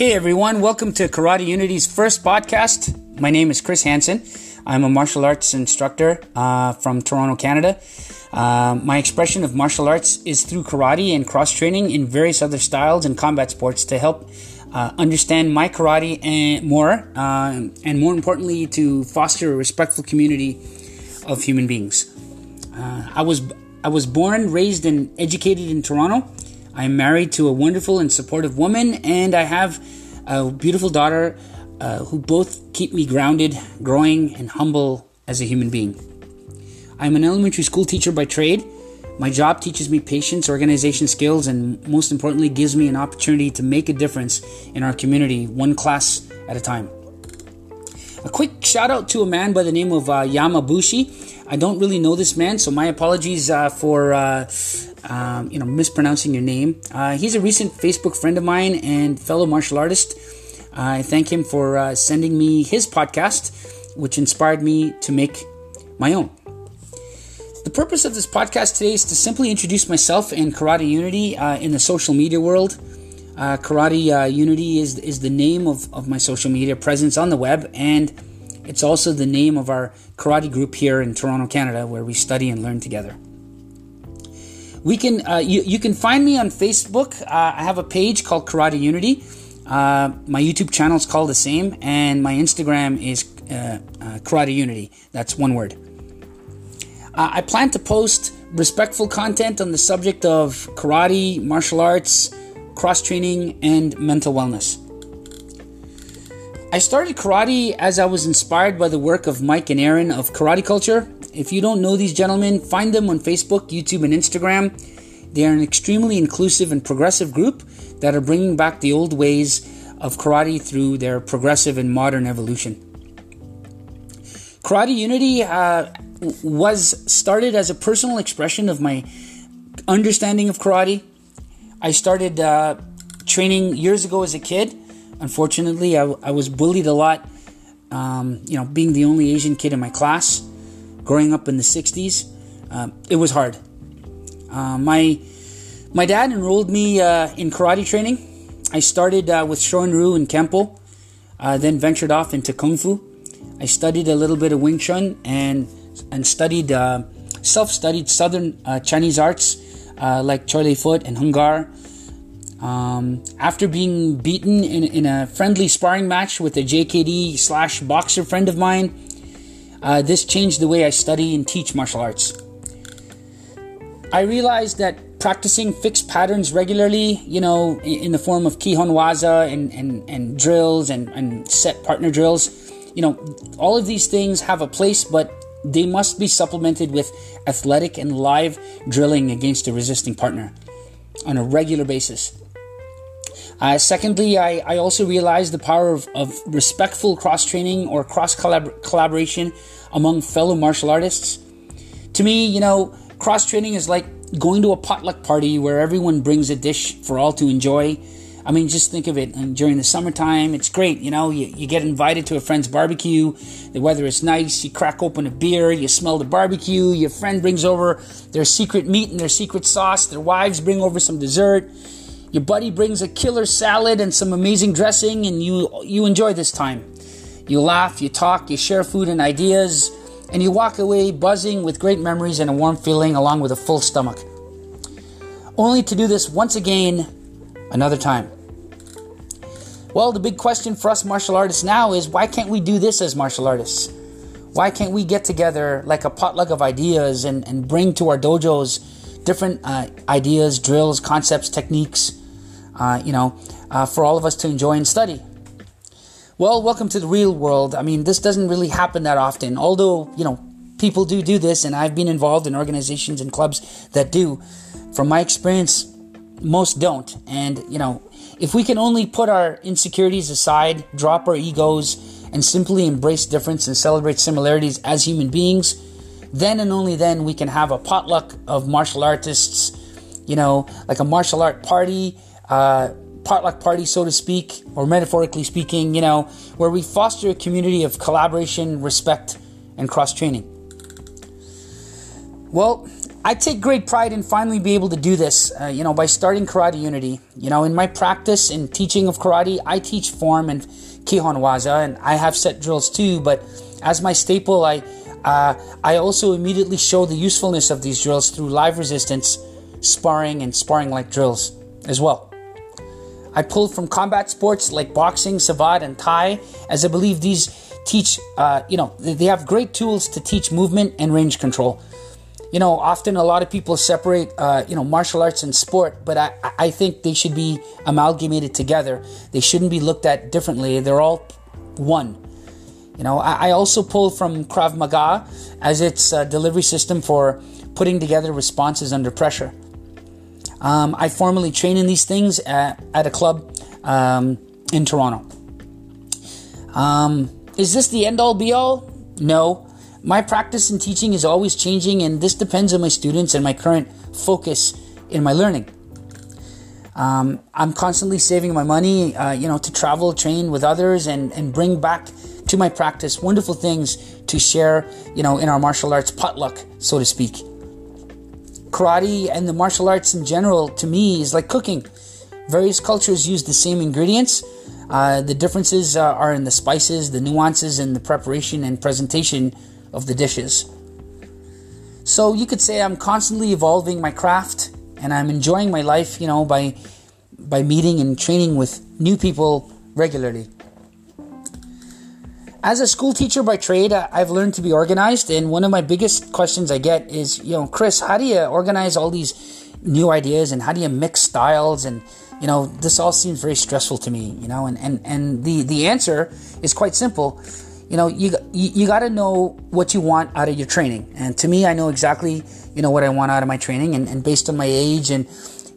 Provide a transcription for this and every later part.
Hey everyone, welcome to Karate Unity's first podcast. My name is Chris Hansen. I'm a martial arts instructor uh, from Toronto, Canada. Uh, my expression of martial arts is through karate and cross training in various other styles and combat sports to help uh, understand my karate and more, uh, and more importantly, to foster a respectful community of human beings. Uh, I was I was born, raised, and educated in Toronto. I'm married to a wonderful and supportive woman, and I have a beautiful daughter uh, who both keep me grounded, growing, and humble as a human being. I'm an elementary school teacher by trade. My job teaches me patience, organization skills, and most importantly, gives me an opportunity to make a difference in our community, one class at a time. A quick shout out to a man by the name of uh, Yamabushi. I don't really know this man, so my apologies uh, for uh, um, you know mispronouncing your name. Uh, he's a recent Facebook friend of mine and fellow martial artist. I thank him for uh, sending me his podcast, which inspired me to make my own. The purpose of this podcast today is to simply introduce myself and Karate Unity uh, in the social media world. Uh, Karate uh, Unity is, is the name of, of my social media presence on the web, and it's also the name of our karate group here in Toronto, Canada, where we study and learn together. We can uh, you, you can find me on Facebook. Uh, I have a page called Karate Unity. Uh, my YouTube channel is called the same, and my Instagram is Karate Unity. That's one word. Uh, I plan to post respectful content on the subject of karate, martial arts, cross training, and mental wellness. I started karate as I was inspired by the work of Mike and Aaron of Karate Culture. If you don't know these gentlemen, find them on Facebook, YouTube, and Instagram. They are an extremely inclusive and progressive group that are bringing back the old ways of karate through their progressive and modern evolution. Karate Unity uh, was started as a personal expression of my understanding of karate. I started uh, training years ago as a kid. Unfortunately, I, I was bullied a lot. Um, you know, being the only Asian kid in my class, growing up in the '60s, uh, it was hard. Uh, my my dad enrolled me uh, in karate training. I started uh, with Shorin-ryu and Kempo, uh, then ventured off into Kung Fu. I studied a little bit of Wing Chun and and studied uh, self-studied Southern Chinese arts like Choy Li Fut and Hung Gar. Um, after being beaten in, in, a friendly sparring match with a JKD slash boxer friend of mine, uh, this changed the way I study and teach martial arts. I realized that practicing fixed patterns regularly, you know, in, the form of Kihon Waza and, and, and drills and, and set partner drills, you know, all of these things have a place, but they must be supplemented with athletic and live drilling against a resisting partner on a regular basis. Uh, secondly, I, I also realized the power of, of respectful cross training or cross collab- collaboration among fellow martial artists. To me, you know, cross training is like going to a potluck party where everyone brings a dish for all to enjoy I mean, just think of it. And during the summertime, it's great. You know, you, you get invited to a friend's barbecue. The weather is nice. You crack open a beer. You smell the barbecue. Your friend brings over their secret meat and their secret sauce. Their wives bring over some dessert. Your buddy brings a killer salad and some amazing dressing, and you you enjoy this time. You laugh, you talk, you share food and ideas, and you walk away buzzing with great memories and a warm feeling, along with a full stomach. Only to do this once again another time. Well, the big question for us martial artists now is why can't we do this as martial artists? Why can't we get together like a potluck of ideas and, and bring to our dojos different uh, ideas, drills, concepts, techniques, uh, you know, uh, for all of us to enjoy and study? Well, welcome to the real world. I mean, this doesn't really happen that often, although, you know, people do do this, and I've been involved in organizations and clubs that do. From my experience, most don't. And, you know, if we can only put our insecurities aside, drop our egos, and simply embrace difference and celebrate similarities as human beings, then and only then we can have a potluck of martial artists, you know, like a martial art party, uh, potluck party, so to speak, or metaphorically speaking, you know, where we foster a community of collaboration, respect, and cross training. Well, I take great pride in finally be able to do this, uh, you know, by starting Karate Unity. You know, in my practice and teaching of karate, I teach form and Kihon Waza, and I have set drills too. But as my staple, I uh, I also immediately show the usefulness of these drills through live resistance, sparring, and sparring like drills as well. I pulled from combat sports like boxing, savate, and Thai, as I believe these teach, uh, you know, they have great tools to teach movement and range control you know, often a lot of people separate, uh, you know, martial arts and sport, but I, I think they should be amalgamated together. They shouldn't be looked at differently. They're all one. You know, I, I also pull from Krav Maga as its uh, delivery system for putting together responses under pressure. Um, I formally train in these things at, at a club um, in Toronto. Um, is this the end all be all? No. My practice and teaching is always changing, and this depends on my students and my current focus in my learning. Um, I'm constantly saving my money, uh, you know, to travel, train with others, and, and bring back to my practice wonderful things to share, you know, in our martial arts potluck, so to speak. Karate and the martial arts in general, to me, is like cooking. Various cultures use the same ingredients. Uh, the differences uh, are in the spices, the nuances, and the preparation and presentation of the dishes. So you could say I'm constantly evolving my craft and I'm enjoying my life, you know, by by meeting and training with new people regularly. As a school teacher by trade, I've learned to be organized, and one of my biggest questions I get is, you know, Chris, how do you organize all these new ideas and how do you mix styles? And you know this all seems very stressful to me you know and and, and the the answer is quite simple. You know you, you, you got to know what you want out of your training. And to me i know exactly you know what i want out of my training and, and based on my age and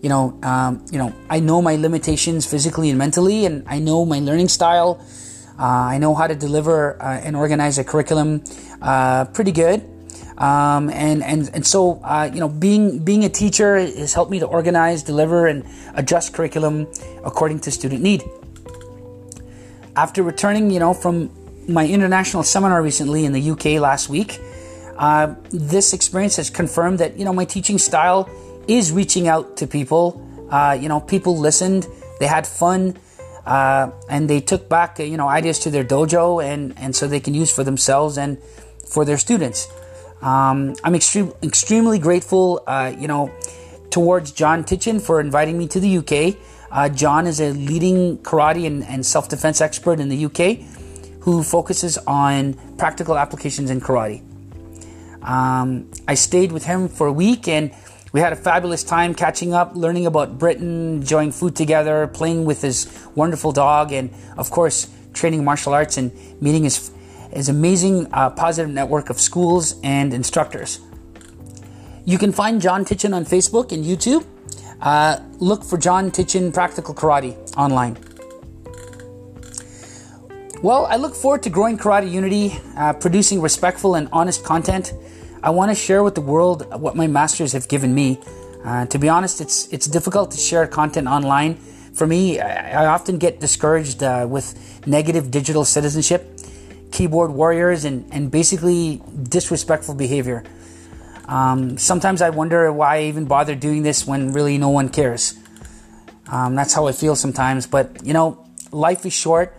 you know um, you know i know my limitations physically and mentally and i know my learning style i know how to deliver uh, and organize a curriculum uh, pretty good um, and and and so uh, you know being being a teacher has helped me to organize deliver and adjust curriculum according to student need after returning you know from my international seminar recently in the UK last week, uh, this experience has confirmed that you know my teaching style is reaching out to people. Uh, you know, people listened, they had fun, uh, and they took back you know ideas to their dojo, and and so they can use for themselves and for their students. Um, I'm extreme, extremely grateful, uh, you know, towards John Titchen for inviting me to the UK. Uh, John is a leading karate and, and self defense expert in the UK who focuses on practical applications in karate. Um, I stayed with him for a week and we had a fabulous time catching up, learning about Britain, enjoying food together, playing with his wonderful dog, and of course, training martial arts and meeting his, his amazing uh, positive network of schools and instructors. You can find John Titchen on Facebook and YouTube. Uh, look for John Titchen Practical Karate online. Well, I look forward to growing Karate Unity, uh, producing respectful and honest content. I want to share with the world what my masters have given me. Uh, to be honest, it's it's difficult to share content online. For me, I, I often get discouraged uh, with negative digital citizenship, keyboard warriors, and, and basically disrespectful behavior. Um, sometimes I wonder why I even bother doing this when really no one cares. Um, that's how I feel sometimes. But you know, life is short.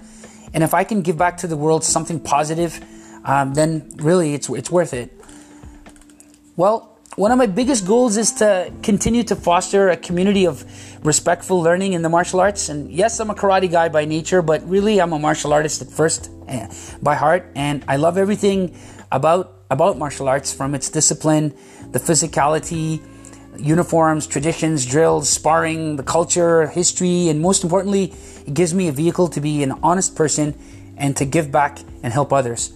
And if I can give back to the world something positive, um, then really it's, it's worth it. Well, one of my biggest goals is to continue to foster a community of respectful learning in the martial arts. And yes, I'm a karate guy by nature, but really I'm a martial artist at first eh, by heart. And I love everything about, about martial arts from its discipline, the physicality, uniforms, traditions, drills, sparring, the culture, history, and most importantly, it gives me a vehicle to be an honest person and to give back and help others.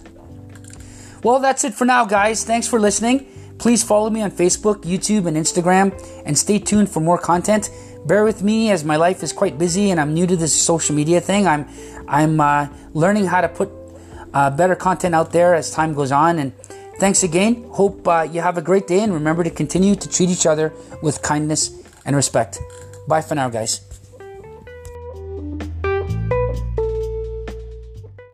Well, that's it for now, guys. Thanks for listening. Please follow me on Facebook, YouTube, and Instagram, and stay tuned for more content. Bear with me as my life is quite busy and I'm new to this social media thing. I'm I'm uh, learning how to put uh, better content out there as time goes on and Thanks again. Hope uh, you have a great day and remember to continue to treat each other with kindness and respect. Bye for now, guys.